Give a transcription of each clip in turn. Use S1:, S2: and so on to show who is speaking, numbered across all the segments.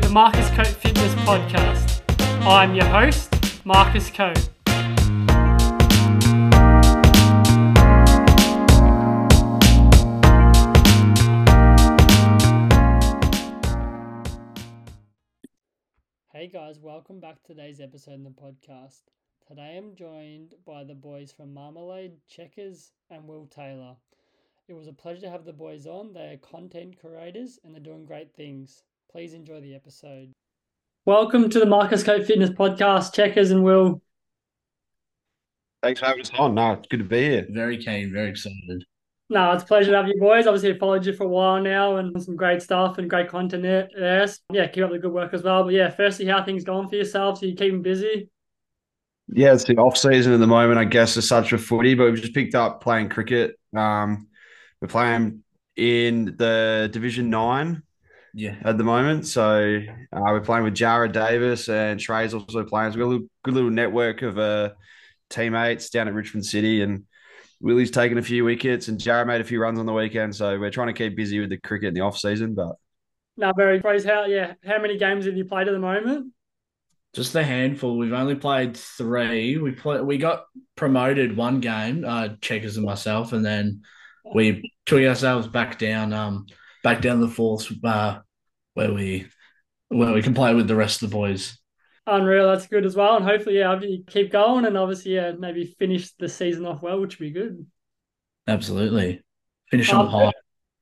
S1: the Marcus Cope Fitness Podcast. I'm your host, Marcus Cope. Hey guys, welcome back to today's episode in the podcast. Today I'm joined by the boys from Marmalade, Checkers, and Will Taylor. It was a pleasure to have the boys on. They are content creators and they're doing great things. Please enjoy the episode. Welcome to the Marcus Cope Fitness Podcast, Checkers and Will.
S2: Thanks for having us on. No, it's good to be here.
S3: Very keen, very excited.
S1: No, it's a pleasure to have you boys. Obviously, I've followed you for a while now and some great stuff and great content there. Yes. Yeah, keep up the good work as well. But yeah, firstly, how things going for yourselves? Are you keeping busy?
S2: Yeah, it's the off season at the moment, I guess, as such for footy, but we've just picked up playing cricket. Um, we're playing in the Division Nine
S3: Yeah.
S2: at the moment. So uh, we're playing with Jared Davis and Trey's also playing. So we've got a little, good little network of uh, teammates down at Richmond City. And Willie's taken a few wickets and Jared made a few runs on the weekend. So we're trying to keep busy with the cricket in the off season. But
S1: No, very praise. How yeah? How many games have you played at the moment?
S3: Just a handful. We've only played three. We play, we got promoted one game, uh, Checkers and myself, and then we took ourselves back down, um, back down the fourth, uh, where we where we can play with the rest of the boys.
S1: Unreal. That's good as well. And hopefully, yeah, you keep going and obviously, yeah, maybe finish the season off well, which would be good.
S3: Absolutely. Finish on
S1: Um,
S3: high.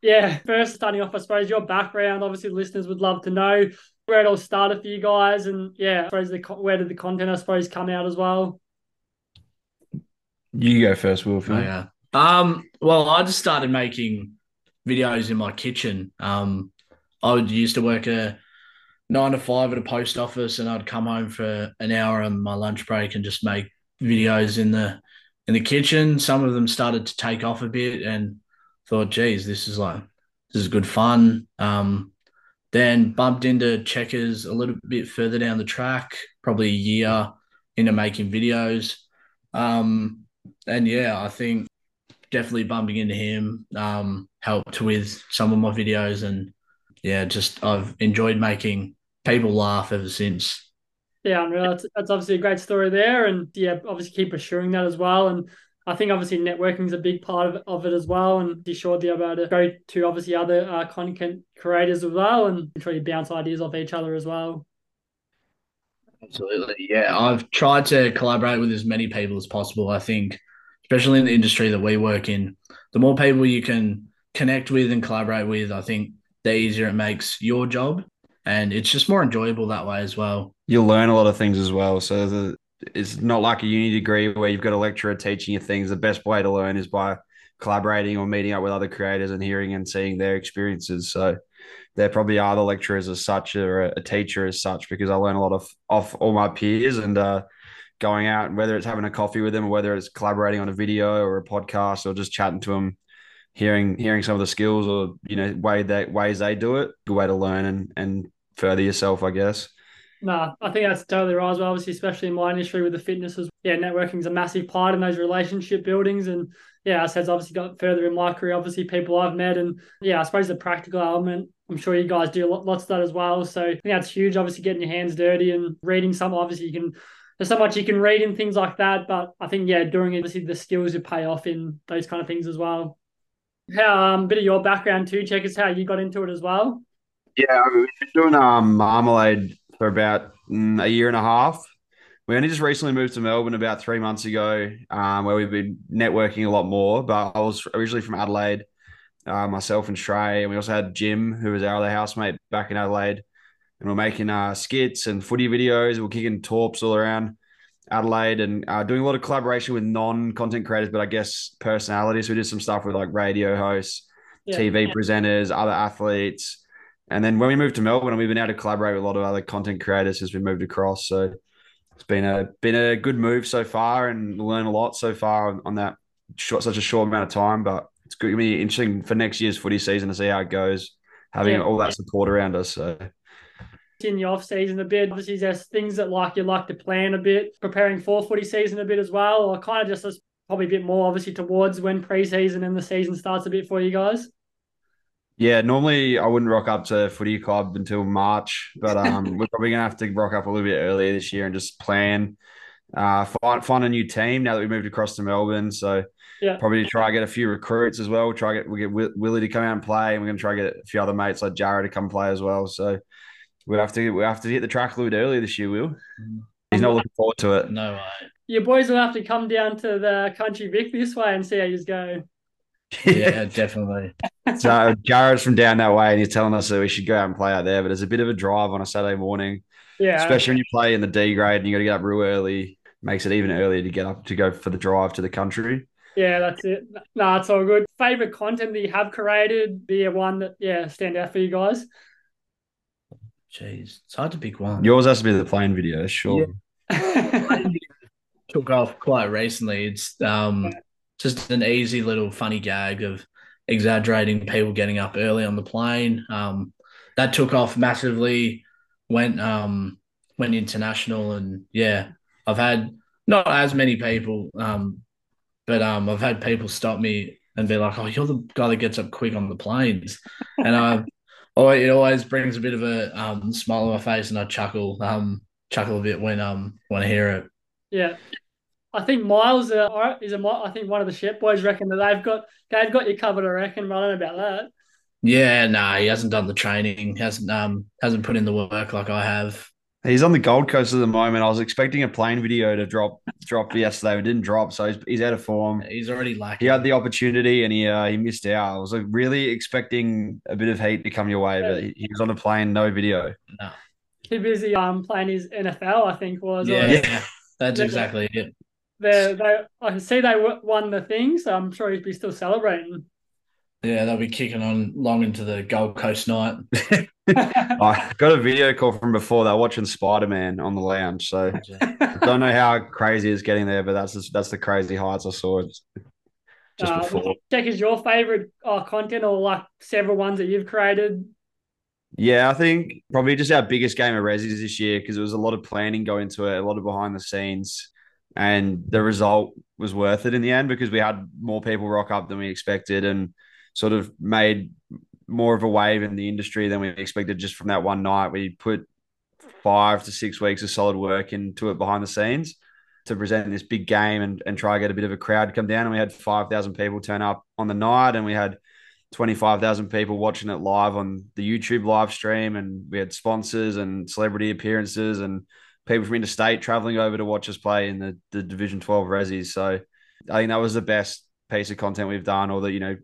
S1: Yeah, first starting off, I suppose your background. Obviously, listeners would love to know where it all started for you guys, and yeah, I suppose the where did the content, I suppose, come out as well.
S2: you go first, Will.
S3: Oh, yeah. Um, well, I just started making videos in my kitchen. Um, I would used to work a nine to five at a post office, and I'd come home for an hour on my lunch break and just make videos in the in the kitchen. Some of them started to take off a bit, and thought, "Geez, this is like this is good fun." Um, then bumped into Checkers a little bit further down the track, probably a year into making videos. Um, and yeah, I think definitely bumping into him um, helped with some of my videos, and yeah, just I've enjoyed making people laugh ever since.
S1: Yeah, unreal. That's, that's obviously a great story there, and yeah, obviously keep assuring that as well. And I think obviously networking is a big part of, of it as well, and be sure to able to go to obviously other uh, content creators as well, and try to bounce ideas off each other as well.
S3: Absolutely, yeah. I've tried to collaborate with as many people as possible. I think, especially in the industry that we work in, the more people you can connect with and collaborate with, I think the easier it makes your job, and it's just more enjoyable that way as well.
S2: You'll learn a lot of things as well. So the, it's not like a uni degree where you've got a lecturer teaching you things. The best way to learn is by collaborating or meeting up with other creators and hearing and seeing their experiences. So there probably are the lecturers as such or a, teacher as such because I learn a lot of off all my peers and uh, going out, whether it's having a coffee with them or whether it's collaborating on a video or a podcast or just chatting to them, hearing hearing some of the skills or you know way that ways they do it. Good way to learn and and further yourself, I guess.
S1: No, I think that's totally right as well. Obviously, especially in my industry with the fitness, as yeah, networking is a massive part in those relationship buildings. And yeah, I said obviously got further in my career. Obviously, people I've met, and yeah, I suppose the practical element. I'm sure you guys do lots of that as well. So I think that's huge. Obviously, getting your hands dirty and reading some. Obviously, you can. There's so much you can read and things like that, but I think yeah, doing it, obviously the skills you pay off in those kind of things as well. How um, a bit of your background too, Checkers how you got into it as well.
S2: Yeah, we've been doing um marmalade for about mm, a year and a half. We only just recently moved to Melbourne about three months ago, um, where we've been networking a lot more. But I was originally from Adelaide, uh, myself and Trey, and we also had Jim, who was our other housemate back in Adelaide, and we're making uh, skits and footy videos. We're kicking torps all around Adelaide and uh, doing a lot of collaboration with non-content creators, but I guess personalities. We did some stuff with like radio hosts,
S1: Yeah.
S2: TV presenters, other athletes. And then when we moved to Melbourne, we've been able to collaborate with a lot of other content creators as we moved across. So it's been a been a good move so far, and learn a lot so far on, on that short, such a short amount of time. But it's going to be interesting for next year's footy season to see how it goes, having
S1: Yeah.
S2: all that support around us. So
S1: in the off season a bit. Obviously, there's things that like you like to plan a bit, preparing for footy season a bit as well, or kind of just as probably a bit more obviously towards when preseason and the season starts a bit for you guys.
S2: Yeah, normally I wouldn't rock up to footy club until March, but um, we're probably gonna have to rock up a little bit earlier this year and just plan, uh, find find a new team now that we moved across to Melbourne. So
S1: Yeah.
S2: probably try to get a few recruits as well. Try to get we get Willie to come out and play, and we're gonna try to get a few other mates like Jared to come play as well. So we have to we have to hit the track a little bit earlier this year. Will he's not looking forward to it.
S3: No way.
S1: Your boys will have to come down to the country Vic this way and see how you go.
S3: Yeah, definitely.
S2: So Jared's from down that way, and he's telling us that we should go out and play out there. But it's a bit of a drive on a Saturday morning,
S1: Yeah.
S2: especially when you play in the D grade and you got to get up real early. Makes it even earlier to get up to go for the drive to the country.
S1: Yeah, that's it. No, it's all good. Favorite content that you have created, be one that yeah stand out for you guys.
S3: Jeez, it's hard to pick one.
S2: Yours has to be the plane video, sure.
S3: took off quite recently. It's um just an easy little funny gag of exaggerating people getting up early on the plane. Um, that took off massively. Went um went international and yeah, I've had not as many people um, but um I've had people stop me and be like, "Oh, you're the guy that gets up quick on the planes," and I. Oh, it always brings a bit of a um, smile on my face, and I chuckle, um, chuckle a bit when um when I hear it.
S1: Yeah. I think Miles uh, is a. I think one of the Shep boys reckon that they've got they've got you covered. I reckon. I don't know about that.
S3: Yeah, no, he hasn't done the training. hasn't um hasn't put in the work like I have.
S2: He's on the Gold Coast at the moment. I was expecting a plane video to drop drop yesterday, but it didn't drop, so he's, he's out of form.
S3: He's already lacking.
S2: He had the opportunity and he uh, he missed out. I was like really expecting a bit of heat to come your way, but he, he was on a plane, no video.
S3: No.
S1: Too busy um playing his NFL. I think was.
S3: Yeah,
S1: Or
S3: yeah, that's exactly it.
S1: they they I can see they won the thing, so I'm sure he'd be still celebrating.
S3: Yeah, they'll be kicking on long into the Gold Coast night.
S2: I got a video call from before. They're watching Spider Man on the lounge, so I don't know how crazy it's getting there, but that's just, that's the crazy heights I saw just, just
S1: Uh,
S2: before.
S1: Check is your favorite uh, content or like several ones that you've created.
S2: Yeah, I think probably just our biggest game of Ressies this year because there was a lot of planning go into it, a lot of behind the scenes, and the result was worth it in the end because we had more people rock up than we expected and sort of made more of a wave in the industry than we expected just from that one night. We put five to six weeks of solid work into it behind the scenes to present this big game and, and try to get a bit of a crowd come down. And we had 5,000 people turn up on the night and we had 25,000 people watching it live on the YouTube live stream. And we had sponsors and celebrity appearances and people from interstate traveling over to watch us play in the, the Division 12 Ressies. So I think that was the best piece of content we've done, or that, you know,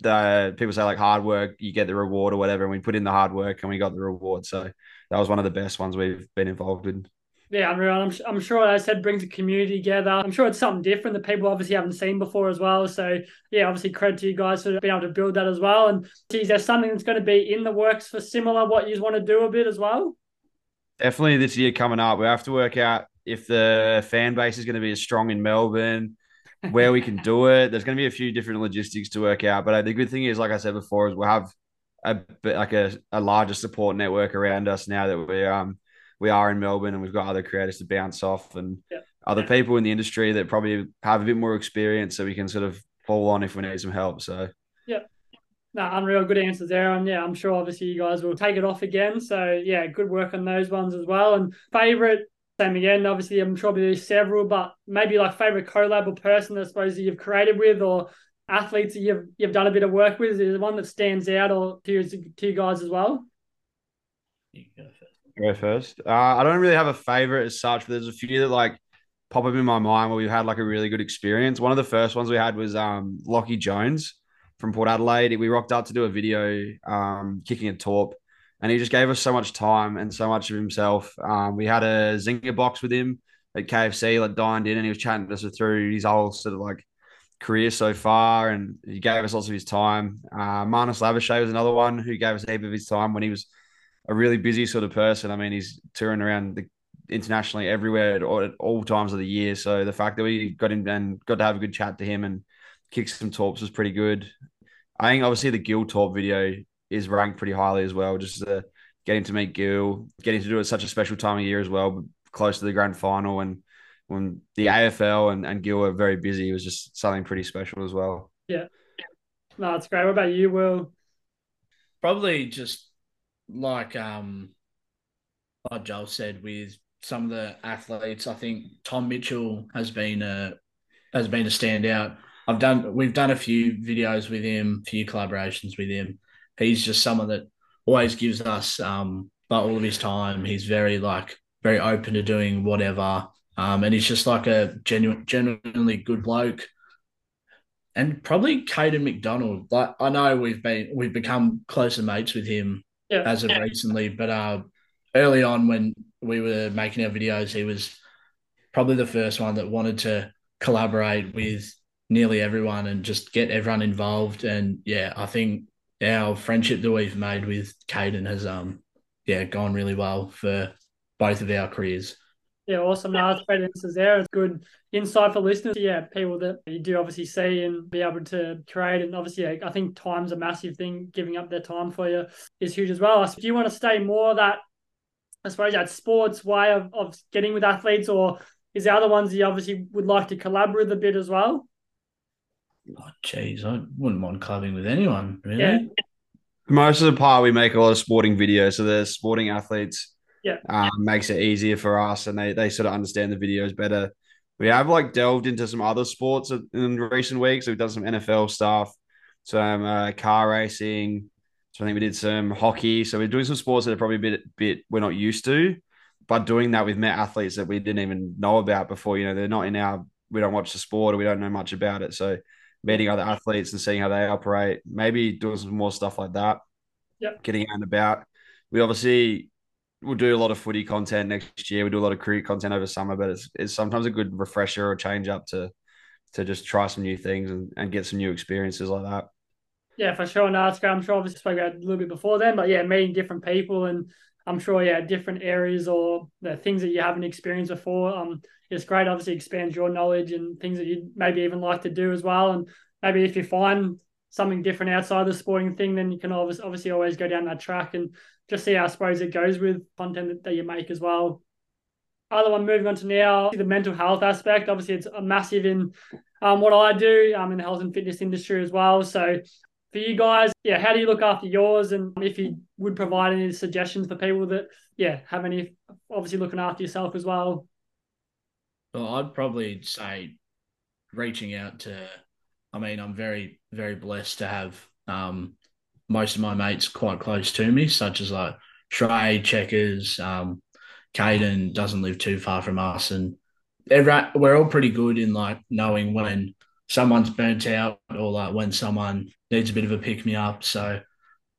S2: the people say like hard work, you get the reward or whatever. And we put in the hard work and we got the reward. So that was one of the best ones we've been involved in.
S1: Yeah, unreal. I'm, I'm sure, as I said, brings the community together. I'm sure it's something different that people obviously haven't seen before as well. So, yeah, obviously, credit to you guys for being able to build that as well. And is there something that's going to be in the works for similar what you want to do a bit as well?
S2: Definitely this year coming up, we have to work out if the fan base is going to be as strong in Melbourne, where we can do it. There's going to be a few different logistics to work out. But the good thing is, like I said before, is we'll have a bit like a, a larger support network around us now that we um we are in Melbourne and we've got other creators to bounce off and
S1: Yep.
S2: other people in the industry that probably have a bit more experience so we can sort of fall on if we need some help. So yeah.
S1: No, unreal. Good answers there. And yeah, I'm sure obviously you guys will take it off again. So yeah, good work on those ones as well. And favorite, same again, obviously I'm sure there's several, but maybe like favorite collab or person I suppose that you've created with or athletes that you've you've done a bit of work with. Is there one that stands out or to you, to you guys as well?
S3: You go first.
S2: go first. Uh, I don't really have a favorite as such, but there's a few that like pop up in my mind where we've had like a really good experience. One of the first ones we had was um Lachie Jones from Port Adelaide. We rocked up to do a video um kicking a torp, and he just gave us so much time and so much of himself. Um, we had a zinger box with him at KFC, like dined in, and he was chatting us through his whole sort of like career so far, and he gave us lots of his time. Uh, Lavashay was another one who gave us a heap of his time when he was a really busy sort of person. I mean, he's touring around the internationally everywhere at all, at all times of the year. So the fact that we got him and got to have a good chat to him and kick some torps was pretty good. I think obviously the Gil torp video is ranked pretty highly as well. Just uh, getting to meet Gil, getting to do it at such a special time of year as well, close to the grand final and when the AFL and, and Gil were very busy, it was just something pretty special as well.
S1: Yeah, no, it's great. What about you, Will?
S3: probably just like um, like Joel said with some of the athletes. I think Tom Mitchell has been a has been a standout. I've done we've done a few videos with him, a few collaborations with him. He's just someone that always gives us um like all of his time. He's very like very open to doing whatever. Um, and he's just like a genuine, genuinely good bloke. And probably Caden McDonald. Like I know we've been we've become closer mates with him
S1: Yeah.
S3: as of recently, but uh, early on when we were making our videos, he was probably the first one that wanted to collaborate with nearly everyone and just get everyone involved. And yeah, I think our friendship that we've made with Caden has um yeah gone really well for both of our careers.
S1: Yeah, awesome. No, that's great answers there. It's good insight for listeners. Yeah, people that you do obviously see and be able to create. And obviously, yeah, I think time's a massive thing. Giving up their time for you is huge as well. So Do you want to stay more that, I suppose, that sports way of, of getting with athletes, or is there other ones you obviously would like to collaborate with a bit as well?
S3: Oh, geez, I wouldn't mind clubbing with anyone, really.
S1: Yeah.
S2: Most of the part we make a lot of sporting videos, so the sporting athletes
S1: Yeah.
S2: um, makes it easier for us, and they they sort of understand the videos better. We have like delved into some other sports in recent weeks. We've done some NFL stuff, some uh, car racing. So I think we did some hockey. So we're doing some sports that are probably a bit bit we're not used to, but doing that we've met athletes that we didn't even know about before. You know, they're not in our. We don't watch the sport or we don't know much about it. So meeting other athletes and seeing how they operate, maybe doing some more stuff like that.
S1: Yep.
S2: Getting out and about. We obviously will do a lot of footy content next year. We do a lot of cricket content over summer, but it's, it's sometimes a good refresher or change up to to just try some new things and, and get some new experiences like that.
S1: Yeah, for sure. No, it's. I'm sure obviously spoke about a little bit before then, but yeah, meeting different people and I'm sure, yeah, different areas or the things that you haven't experienced before. Um, it's great. Obviously, expands your knowledge and things that you'd maybe even like to do as well. And maybe if you find something different outside the sporting thing, then you can obviously obviously always go down that track and just see how I suppose it goes with content that, you make as well. Other one moving on to now the mental health aspect. Obviously, it's a massive in um, what I do um, in the health and fitness industry as well. So for you guys, yeah, how do you look after yours? And if you would provide any suggestions for people that, yeah, have any, obviously looking after yourself as well.
S3: Well, I'd probably say reaching out to, I mean, I'm very, very blessed to have um, most of my mates quite close to me, such as like Shrey, Checkers, um, Caden doesn't live too far from us. And we're all pretty good in like knowing when someone's burnt out or like when someone needs a bit of a pick me up. So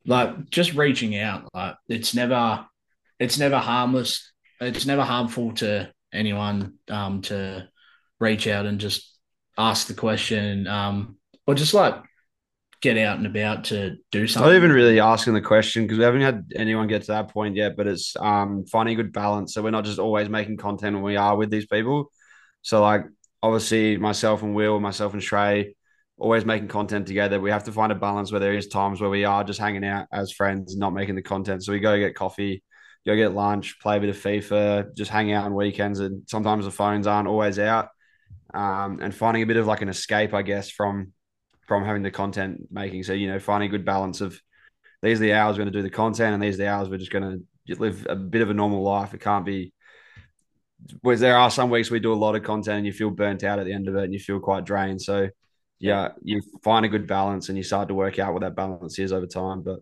S3: like just reaching out, like it's never, it's never harmless. It's never harmful to anyone um, to reach out and just ask the question um, or just like get out and about to do something.
S2: Not even really asking the question because we haven't had anyone get to that point yet, but it's um, finding a good balance. So we're not just always making content when we are with these people. So like obviously myself and Will, myself and Shrey, always making content together. We have to find a balance where there is times where we are just hanging out as friends, not making the content. So we go get coffee, go get lunch, play a bit of FIFA, just hang out on weekends. And sometimes the phones aren't always out. Um, and finding a bit of like an escape, I guess, from from having the content making. So, you know, finding a good balance of these are the hours we're going to do the content and these are the hours we're just going to live a bit of a normal life. It can't be whereas there are some weeks we do a lot of content and you feel burnt out at the end of it and you feel quite drained. So yeah, you find a good balance and you start to work out what that balance is over time. But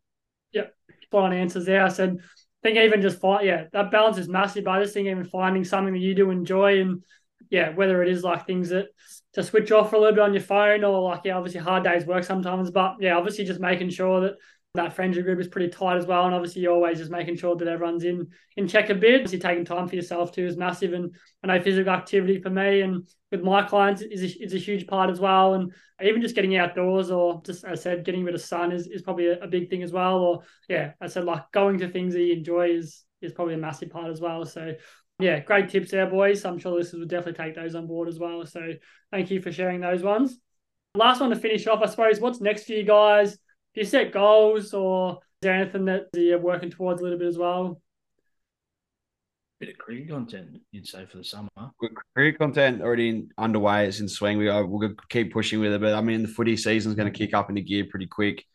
S1: yeah, fine answers there. I said, I think even just find, yeah, that balance is massive. But I just think even finding something that you do enjoy and yeah, whether it is like things that to switch off for a little bit on your phone or like, yeah, obviously hard days work sometimes, but yeah, obviously just making sure that that friendship group is pretty tight as well. And obviously you're always just making sure that everyone's in in check a bit. Obviously taking time for yourself too is massive. And I know physical activity for me and with my clients is a, is a huge part as well. And even just getting outdoors or just, I said, getting bit of sun is, is probably a, a big thing as well. Or yeah, I said like going to things that you enjoy is is probably a massive part as well. So yeah, great tips there, boys. I'm sure listeners will definitely take those on board as well. So thank you for sharing those ones. Last one to finish off, I suppose. What's next for you guys? Do you set goals or is there anything that you're working towards a little bit as well?
S3: Bit of cricket content, you'd say, for the summer.
S2: Good cricket content already underway. It's in swing. We are, we'll keep pushing with it. But I mean, the footy season's going to kick up into gear pretty quick.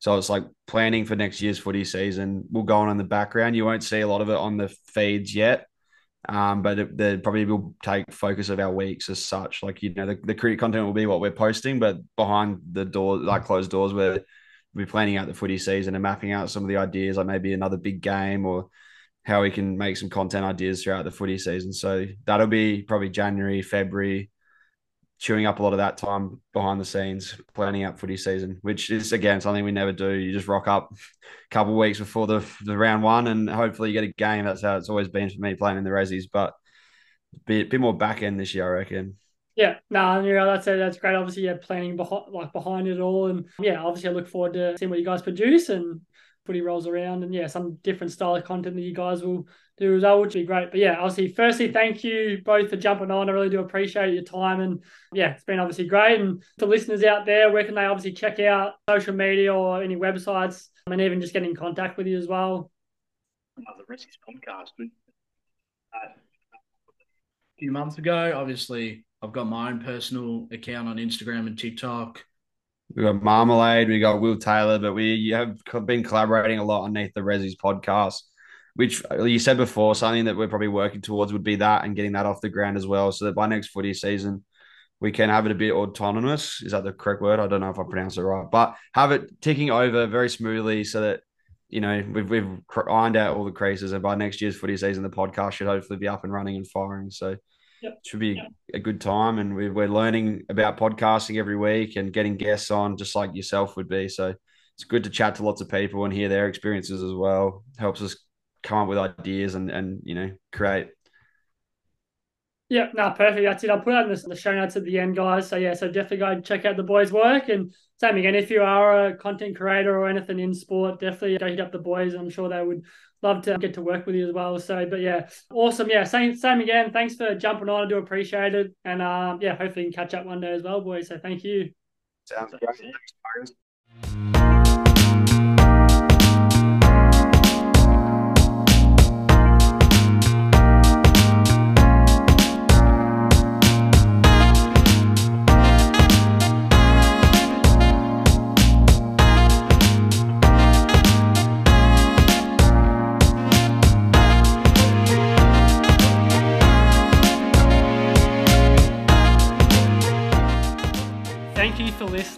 S2: So it's like planning for next year's footy season will go on in the background. You won't see a lot of it on the feeds yet. Um, but it, they probably will take focus of our weeks as such. Like you know, the, the cricket content will be what we're posting, but behind the door, like closed doors, we're we're planning out the footy season and mapping out some of the ideas, like maybe another big game or how we can make some content ideas throughout the footy season. So that'll be probably January, February, chewing up a lot of that time behind the scenes, planning out footy season, which is again something we never do. You just rock up a couple weeks before the the round one, and hopefully you get a game. That's how it's always been for me playing in the Ressies, but a bit, bit more back end this year, I reckon.
S1: Yeah, no, know, that's that's great. Obviously, yeah, planning behind like behind it all, and yeah, obviously, I look forward to seeing what you guys produce and footy rolls around, and yeah, some different style of content that you guys will do as well, which would be great. But yeah, obviously, firstly, thank you both for jumping on. I really do appreciate your time, and yeah, it's been obviously great. And to listeners out there, where can they obviously check out social media or any websites, and even just get in contact with you as well?
S3: Another Ressies podcast. Uh, few months ago, obviously, I've got my own personal account on Instagram and TikTok.
S2: We got Marmalade, we got Will Taylor, but we have been collaborating a lot underneath the Ressies podcast which uh, you said before, something that we're probably working towards would be that and getting that off the ground as well, so that by next footy season we can have it a bit autonomous. Is that the correct word? I don't know if I pronounced it right, but have it ticking over very smoothly so that you know we've we've ironed out all the creases, and by next year's footy season, the podcast should hopefully be up and running and firing. So. Yep. It should be yep. a good time, and we're learning about podcasting every week and getting guests on, just like yourself would be. So it's good to chat to lots of people and hear their experiences as well. Helps us come up with ideas and and you know create.
S1: Yeah, no, perfect. That's it. I'll put out in the, the show notes at the end, guys. So yeah, so definitely go and check out the boys' work. And same again, if you are a content creator or anything in sport, definitely go hit up the boys. I'm sure they would love to get to work with you as well. So, but yeah, awesome. Yeah, same same again. Thanks for jumping on. I do appreciate it. And um, yeah, hopefully you can catch up one day as well, boys. So thank you.
S2: Sounds great. Thanks,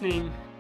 S1: listening.